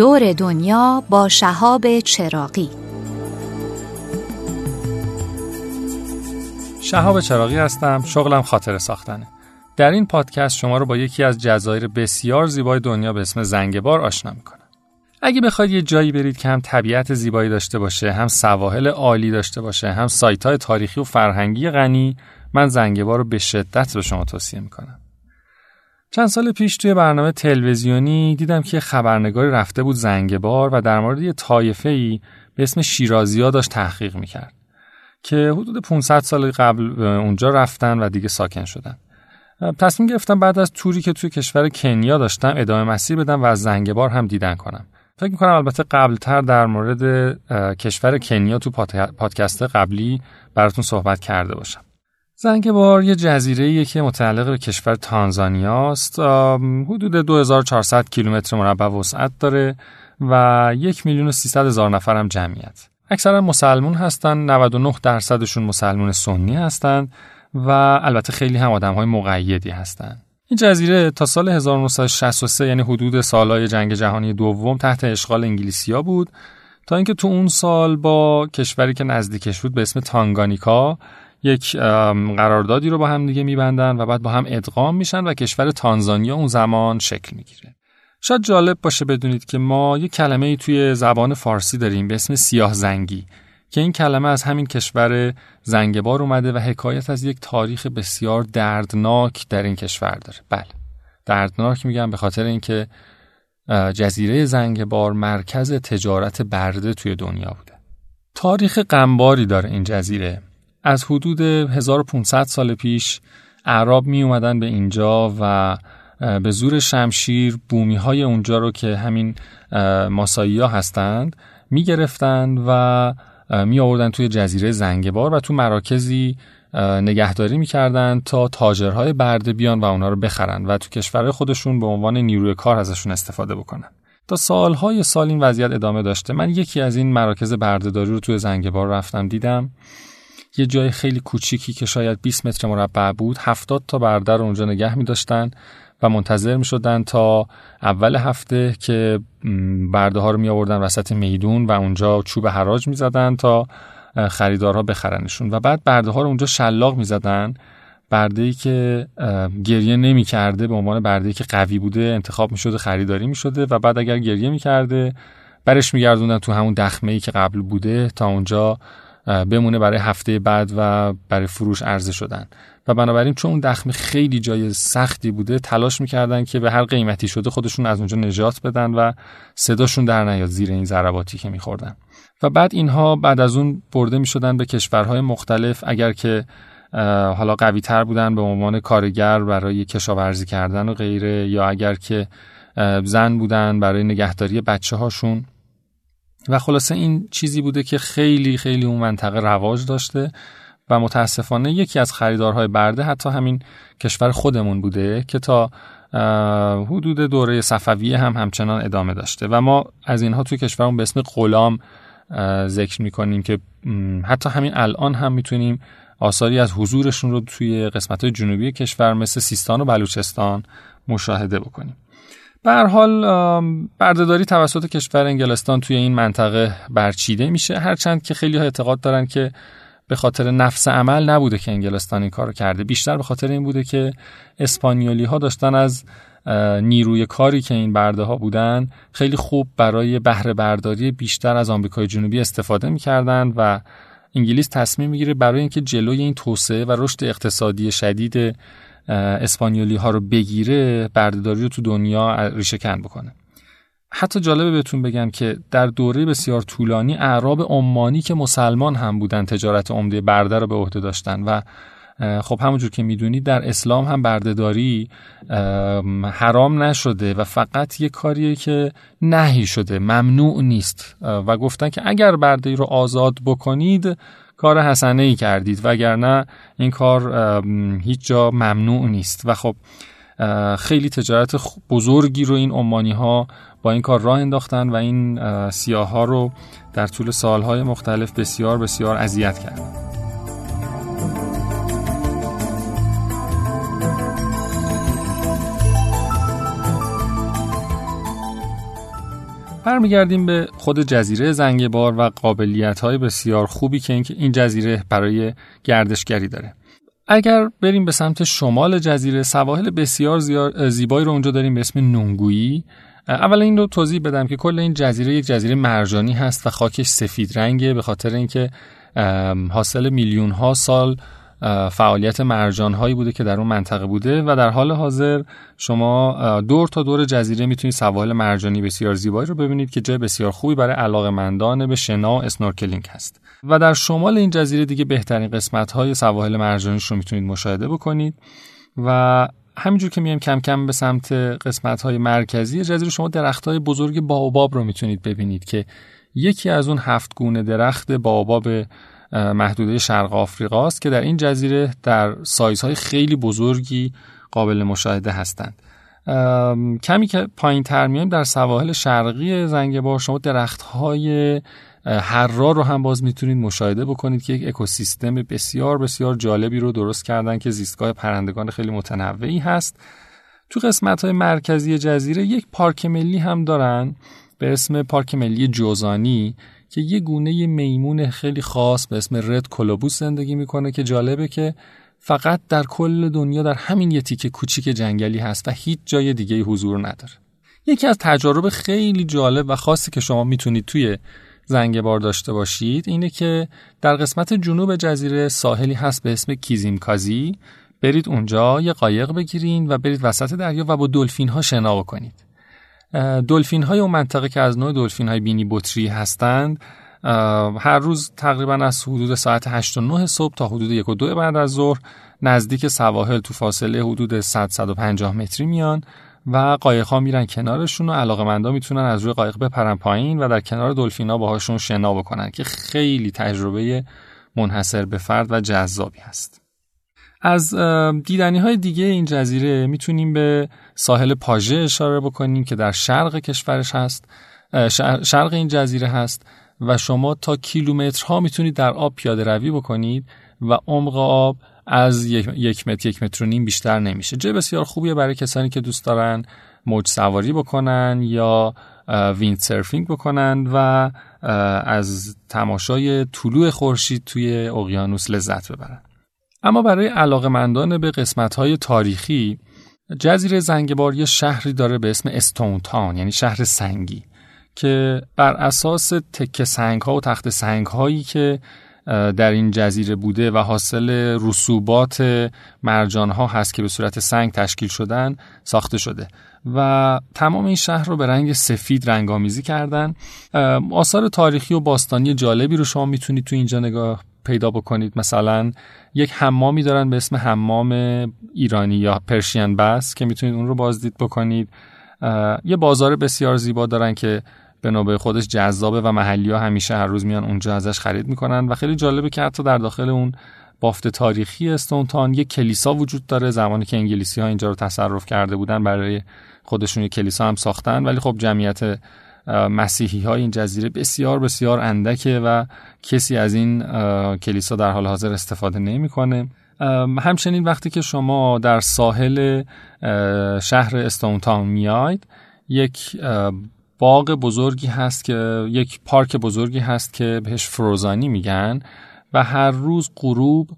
دور دنیا با شهاب چراقی شهاب چراقی هستم شغلم خاطر ساختنه. در این پادکست شما رو با یکی از جزایر بسیار زیبای دنیا به اسم زنگبار آشنا می‌کنم. اگه بخواید یه جایی برید که هم طبیعت زیبایی داشته باشه هم سواحل عالی داشته باشه هم سایت های تاریخی و فرهنگی غنی من زنگبار رو به شدت به شما توصیه می‌کنم. چند سال پیش توی برنامه تلویزیونی دیدم که خبرنگاری رفته بود زنگبار و در مورد یه طایفه ای به اسم شیرازیا داشت تحقیق می‌کرد که حدود 500 سال قبل اونجا رفتن و دیگه ساکن شدن. تصمیم گرفتم بعد از توری که توی کشور کنیا داشتم ادامه مسیر بدم و از زنگبار هم دیدن کنم. فکر می‌کنم البته قبلتر در مورد کشور کنیا تو پادکست قبلی براتون صحبت کرده باشم. زنگبار یه جزیره که متعلق به کشور تانزانیا است حدود 2400 کیلومتر مربع وسعت داره و یک میلیون و 300 هزار نفر هم جمعیت. اکثرا مسلمون هستن 99 درصدشون مسلمون سنی هستند و البته خیلی هم آدم های مقیدی هستن. این جزیره تا سال 1963 یعنی حدود سالهای جنگ جهانی دوم تحت اشغال انگلیسیا بود تا اینکه تو اون سال با کشوری که نزدیکش بود به اسم تانگانیکا یک قراردادی رو با هم دیگه میبندن و بعد با هم ادغام میشن و کشور تانزانیا اون زمان شکل می‌گیره. شاید جالب باشه بدونید که ما یک کلمه ای توی زبان فارسی داریم به اسم سیاه زنگی که این کلمه از همین کشور زنگبار اومده و حکایت از یک تاریخ بسیار دردناک در این کشور داره. بله. دردناک میگم به خاطر اینکه جزیره زنگبار مرکز تجارت برده توی دنیا بوده. تاریخ غمباری داره این جزیره. از حدود 1500 سال پیش اعراب می اومدن به اینجا و به زور شمشیر بومی های اونجا رو که همین ماسایی ها هستند می گرفتند و می آوردن توی جزیره زنگبار و تو مراکزی نگهداری می‌کردن تا تاجرهای برده بیان و اونا رو بخرن و تو کشور خودشون به عنوان نیروی کار ازشون استفاده بکنن. تا سالهای سال این وضعیت ادامه داشته. من یکی از این مراکز بردهداری رو توی زنگبار رفتم دیدم. یه جای خیلی کوچیکی که شاید 20 متر مربع بود 70 تا برده رو اونجا نگه می داشتن و منتظر می شدن تا اول هفته که برده ها رو می آوردن وسط میدون و اونجا چوب حراج می زدن تا خریدارها بخرنشون. و بعد برده ها رو اونجا شلاق می زدن برده ای که گریه نمی کرده به عنوان برده ای که قوی بوده انتخاب می شده خریداری می شده و بعد اگر گریه می کرده برش می گردوندن تو همون دخمه ای که قبل بوده تا اونجا بمونه برای هفته بعد و برای فروش عرضه شدن. و بنابراین چون اون دخمه خیلی جای سختی بوده تلاش می‌کردن که به هر قیمتی شده خودشون از اونجا نجات بدن و صداشون در نیاد زیر این ضرباتی که میخوردن. و بعد اینها بعد از اون برده می‌شدن به کشورهای مختلف. اگر که حالا قوی تر بودن به عنوان کارگر برای کشاورزی کردن و غیره یا اگر که زن بودن برای نگهداری بچه هاشون و خلاصه این چیزی بوده که خیلی خیلی اون منطقه رواج داشته و متاسفانه یکی از خریدارهای برده حتی همین کشور خودمون بوده که تا حدود دوره صفویه هم همچنان ادامه داشته. و ما از اینها توی کشورمون به اسم غلام ذکر می‌کنیم که حتی همین الان هم می‌تونیم آثاری از حضورشون رو توی قسمت جنوبی کشور مثل سیستان و بلوچستان مشاهده بکنیم. به هر حال بردهداری توسط کشور انگلستان توی این منطقه برچیده میشه. هرچند که خیلی ها اعتقاد دارن که به خاطر نفس عمل نبوده که انگلستان این کارو کرده. بیشتر به خاطر این بوده که اسپانیولی ها داشتن از نیروی کاری که این برده ها بودن خیلی خوب برای بهره برداری بیشتر از آمریکای جنوبی استفاده می‌کردن و انگلیس تصمیم می‌گیره برای اینکه جلوی این توسعه و رشد اقتصادی شدید اسپانیولی ها رو بگیره بردهداری رو تو دنیا ریشه کن بکنه. حتی جالبه بهتون بگم که در دوره بسیار طولانی اعراب عمانی که مسلمان هم بودن تجارت عمده برده رو به عهده داشتن و خب همونجور که می‌دونید در اسلام هم بردهداری حرام نشده و فقط یه کاریه که نهی شده ممنوع نیست. و گفتن که اگر برده رو آزاد بکنید کار حسنه ای کردید وگرنه این کار هیچ جا ممنوع نیست. و خب خیلی تجارت بزرگی رو این عمانی ها با این کار راه انداختن و این سیاه ها رو در طول سالهای مختلف بسیار بسیار اذیت کردن. برمیگردیم به خود جزیره زنگبار و قابلیت های بسیار خوبی که این جزیره برای گردشگری داره. اگر بریم به سمت شمال جزیره سواحل بسیار زیبایی رو اونجا داریم به اسم نونگویی. اول این رو توضیح بدم که کل این جزیره یک جزیره مرجانی هست و خاکش سفید رنگه به خاطر اینکه حاصل میلیون ها سال فعالیت مرجان هایی بوده که در اون منطقه بوده و در حال حاضر شما دور تا دور جزیره می‌تونید سواحل مرجانی بسیار زیبایی رو ببینید که جای بسیار خوبی برای علاقه مندان به شنا و snorkeling هست. و در شمال این جزیره دیگه بهترین قسمت های سواحل مرجانیش رو می‌تونید مشاهده بکنید. و همینجور که میایم کم کم به سمت قسمت های مرکزی جزیره شما درخت های بزرگ باوباب رو می‌تونید ببینید که یکی از اون هفت گونه درخت باوباب محدوده شرق آفریقا است که در این جزیره در سایزهای خیلی بزرگی قابل مشاهده هستند. کمی که پایین تر میایم در سواحل شرقی زنگبار شما درخت های حرا رو هم باز می‌تونید مشاهده بکنید که یک اکوسیستم بسیار بسیار جالبی رو درست کردن که زیستگاه پرندگان خیلی متنوعی هست. تو قسمت های مرکزی جزیره یک پارک ملی هم دارن به اسم پارک ملی جوزانی که یه گونه میمون خیلی خاص به اسم رد کلوبوس زندگی می‌کنه که جالبه که فقط در کل دنیا در همین یه تیکه کوچیک جنگلی هست و هیچ جای دیگه حضور نداره. یکی از تجارب خیلی جالب و خاصی که شما می‌تونید توی زنگبار داشته باشید اینه که در قسمت جنوب جزیره ساحلی هست به اسم کیزیمکازی. برید اونجا یه قایق بگیرین و برید وسط دریا و با دلفین ها شنا کنید دلفین های اون منطقه که از نوع دلفین های بینی بطری هستند هر روز تقریبا از حدود ساعت 8 و 9 صبح تا حدود 1 و 2 بعد از ظهر نزدیک سواحل تو فاصله حدود 100 150 متری میان و قایق ها میرن کنارشون و علاقمندا می‌تونن از روی قایق بپرن پایین و در کنار دلفینا باهاشون شنا بکنن که خیلی تجربه منحصر به فرد و جذابی هست. از دیدنی های دیگه این جزیره می‌تونیم به ساحل پاژه اشاره بکنیم که در شرق کشورش هست شرق این جزیره هست و شما تا کیلومترها می‌تونید در آب پیاده روی بکنید و عمق آب از یک متر یک متر و نیم بیشتر نمیشه. جای بسیار خوبیه برای کسانی که دوست دارن موج سواری بکنن یا ویند سرفینگ بکنن و از تماشای طلوع خورشید توی اقیانوس لذت ببرن. اما برای علاقمندان به قسمت‌های تاریخی جزیره زنگبار یه شهری داره به اسم استونتان یعنی شهر سنگی که بر اساس تکه سنگ ها و تخت سنگ هایی که در این جزیره بوده و حاصل رسوبات مرجان ها هست که به صورت سنگ تشکیل شدن ساخته شده. و تمام این شهر رو به رنگ سفید رنگامیزی کردن. آثار تاریخی و باستانی جالبی رو شما می‌تونید تو اینجا نگاه پیدا بکنید. مثلا یک حمامی دارن به اسم حمام ایرانی یا پرشین بس که می‌تونید اون رو بازدید بکنید. یه بازار بسیار زیبا دارن که به نوبه خودش جذابه و محلی ها همیشه هر روز میان اونجا ازش خرید می‌کنن و خیلی جالبه که حتی در داخل اون بافت تاریخی استونتان یک کلیسا وجود داره. زمانی که انگلیسی ها اینجا رو تصرف کرده بودن برای خودشون یک کلیسا هم ساختن. ولی خب جمعیت مسیحی های این جزیره بسیار بسیار اندکه و کسی از این کلیسا در حال حاضر استفاده نمی‌کنه. همچنین وقتی که شما در ساحل شهر استونتان میاید یک باغ بزرگی هست که یک پارک بزرگی هست که بهش فروزانی میگن و هر روز غروب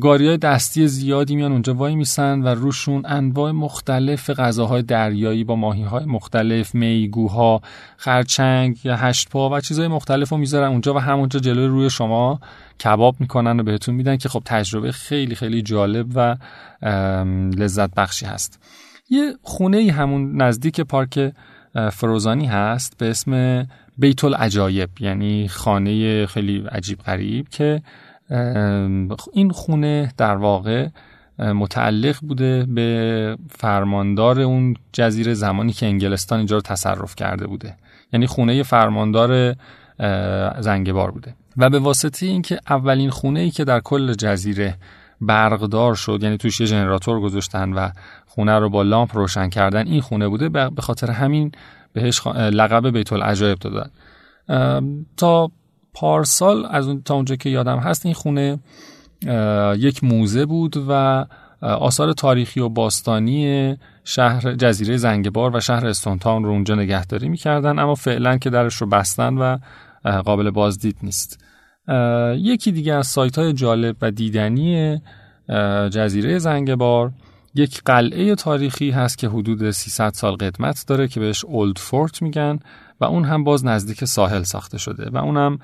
گاری های دستی زیادی میان اونجا وای میسن و روشون انواع مختلف غذاهای دریایی با ماهی های مختلف میگوها خرچنگ یا هشت پا و چیزهای مختلف رو می‌ذارن اونجا و همونجا جلوی روی شما کباب می‌کنن و بهتون میدن که خب تجربه خیلی خیلی جالب و لذت بخشی هست. یه خونه ای همون نزدیک پارک فروزانی هست به اسم بیت العجایب یعنی خانه خیلی عجیب غریب که این خونه در واقع متعلق بوده به فرماندار اون جزیره زمانی که انگلستان اینجا رو تصرف کرده بوده. یعنی خونه فرماندار زنگبار بوده. و به واسطه اینکه اولین خونه ای که در کل جزیره برقدار شد یعنی توش یه ژنراتور گذاشتن و خونه رو با لامپ روشن کردن این خونه بوده. به خاطر همین بهش لقب بیت العجایب دادن تا پارسال از اون تا اونجا که یادم هست این خونه یک موزه بود و آثار تاریخی و باستانی شهر جزیره زنگبار و شهر استونتاون رو اونجا نگهداری می‌کردن اما فعلا که درش رو بستن و قابل بازدید نیست. یکی دیگه از سایت های جالب و دیدنی جزیره زنگبار یک قلعه تاریخی هست که حدود 300 سال قدمت داره که بهش اولد فورت میگن و اون هم باز نزدیک ساحل ساخته شده و اونم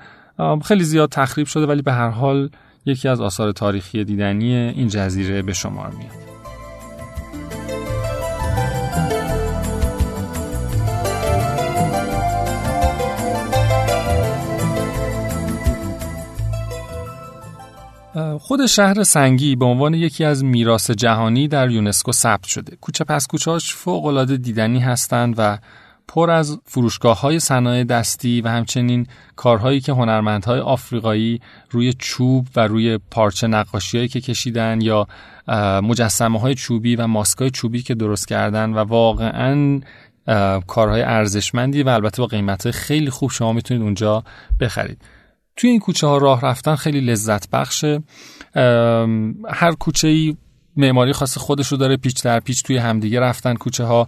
خیلی زیاد تخریب شده ولی به هر حال یکی از آثار تاریخی دیدنی این جزیره به شمار میاد. خود شهر سنگی به عنوان یکی از میراث جهانی در یونسکو ثبت شده. کوچه پس کوچه‌هاش فوق‌العاده دیدنی هستند و پر از فروشگاه های صنایع دستی و همچنین کارهایی که هنرمندهای آفریقایی روی چوب و روی پارچه نقاشی که کشیدن یا مجسمه های چوبی و ماسکای چوبی که درست کردن و واقعا کارهای ارزشمندی و البته با قیمت خیلی خوب شما می‌تونید اونجا بخرید توی این کوچه ها راه رفتن خیلی لذت بخشه. هر کوچه ای معماری خاص خودش رو داره پیچ در پیچ توی همدیگه رفتن کوچه ها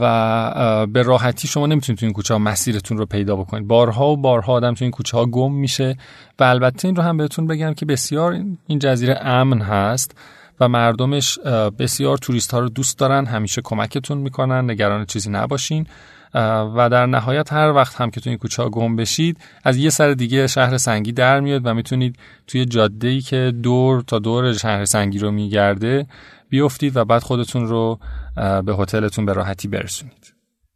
و به راحتی شما نمی‌تونید تو این کوچه ها مسیرتون رو پیدا بکنید. بارها و بارها آدم تو این کوچه ها گم میشه و البته این رو هم بهتون بگم که بسیار این جزیره امن هست و مردمش بسیار توریست ها رو دوست دارن. همیشه کمکتون می‌کنن. نگران چیزی نباشین. و در نهایت هر وقت هم که تو این کوچه گم بشید از یه سر دیگه شهر سنگی در میاد و می‌تونید توی جاده ای که دور تا دور شهر سنگی رو میگرده بیفتید و بعد خودتون رو به هتلتون به راحتی برسونید.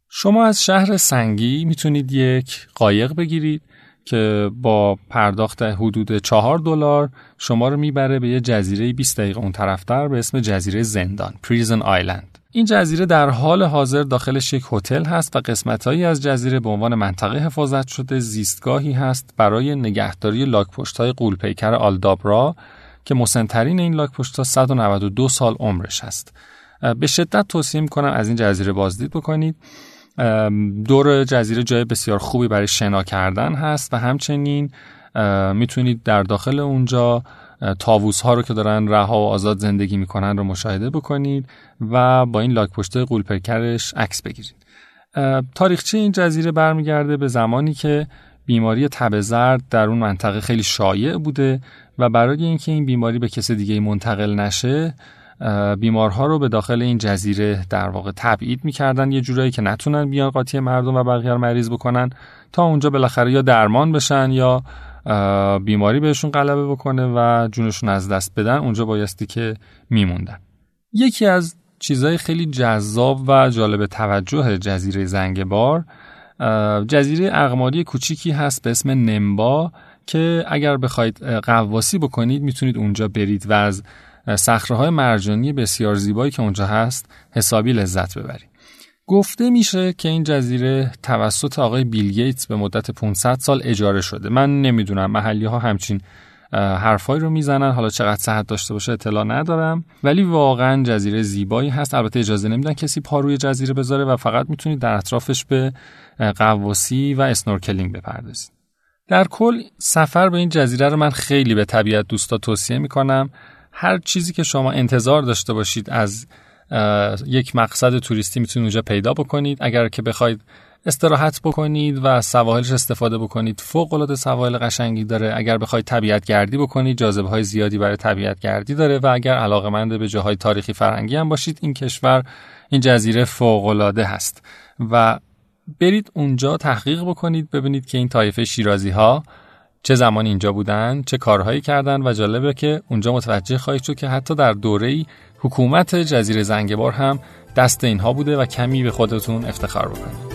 شما از شهر سنگی می‌تونید یک قایق بگیرید که با پرداخت حدود چهار دلار شما رو می‌بره به یه جزیره 20 دقیقه اون طرفتر به اسم جزیره زندان پریزن آیلند این جزیره در حال حاضر داخلش یک هتل هست و قسمتهایی از جزیره به عنوان منطقه حفاظت شده. زیستگاهی هست برای نگهداری لاکپشت های قولپیکر آلدابرا که مسنترین این لاکپشت ها 192 سال عمرش هست به شدت توصیه می‌کنم از این جزیره بازدید بکنید. دور جزیره جای بسیار خوبی برای شنا کردن هست و همچنین می‌تونید در داخل اونجا تاووس ها رو که دارن رها و آزاد زندگی می‌کنن رو مشاهده بکنید و با این لاک پشته قولپیکرش عکس بگیرید. تاریخچه این جزیره برمیگرده به زمانی که بیماری تب زرد در اون منطقه خیلی شایع بوده و برای اینکه این بیماری به کس دیگه منتقل نشه بیمارها رو به داخل این جزیره در واقع تبعید می‌کردن. یه جورایی که نتونن بیان قاطی مردم و بقیه رو مریض بکنن تا اونجا بالاخره یا درمان بشن یا بیماری بهشون غلبه بکنه و جونشون از دست بدن اونجا بایستی که میموندن. یکی از چیزهای خیلی جذاب و جالب توجه جزیره زنگبار جزیره اقماری کوچیکی هست به اسم نمبا که اگر بخواید قواسی بکنید می‌تونید اونجا برید و از صخره مرجانی بسیار زیبایی که اونجا هست حسابی لذت ببرید. گفته میشه که این جزیره توسط آقای بیل گیتس به مدت 500 سال اجاره شده. من نمی‌دونم محلی ها همچین حرفایی رو می‌زنن. حالا چقدر صحت داشته باشه اطلاع ندارم. ولی واقعا جزیره زیبایی هست. البته اجازه نمیدن کسی پا روی جزیره بذاره و فقط می‌تونید در اطرافش به غواصی و snorkeling بپردازید. در کل سفر به این جزیره رو من خیلی به طبیعت دوستا توصیه می‌کنم. هر چیزی که شما انتظار داشته باشید از یک مقصد توریستی می‌تونید اونجا پیدا بکنید. اگر که بخواید استراحت بکنید و سواحلش استفاده بکنید فوق العاده سواحل قشنگی داره. اگر بخواید طبیعت گردی بکنید جاذبه های زیادی برای طبیعت گردی داره و اگر علاقمند به جاهای تاریخی فرهنگی هم باشید این کشور این جزیره فوق العاده هست. و برید اونجا تحقیق بکنید ببینید که این طایفه شیرازی ها چه زمان اینجا بودن چه کارهایی کردن و جالبه که اونجا متوجه خواهید شد که حتی در دوره حکومت جزیره زنگبار هم دست اینها بوده و کمی به خودتون افتخار بکنید.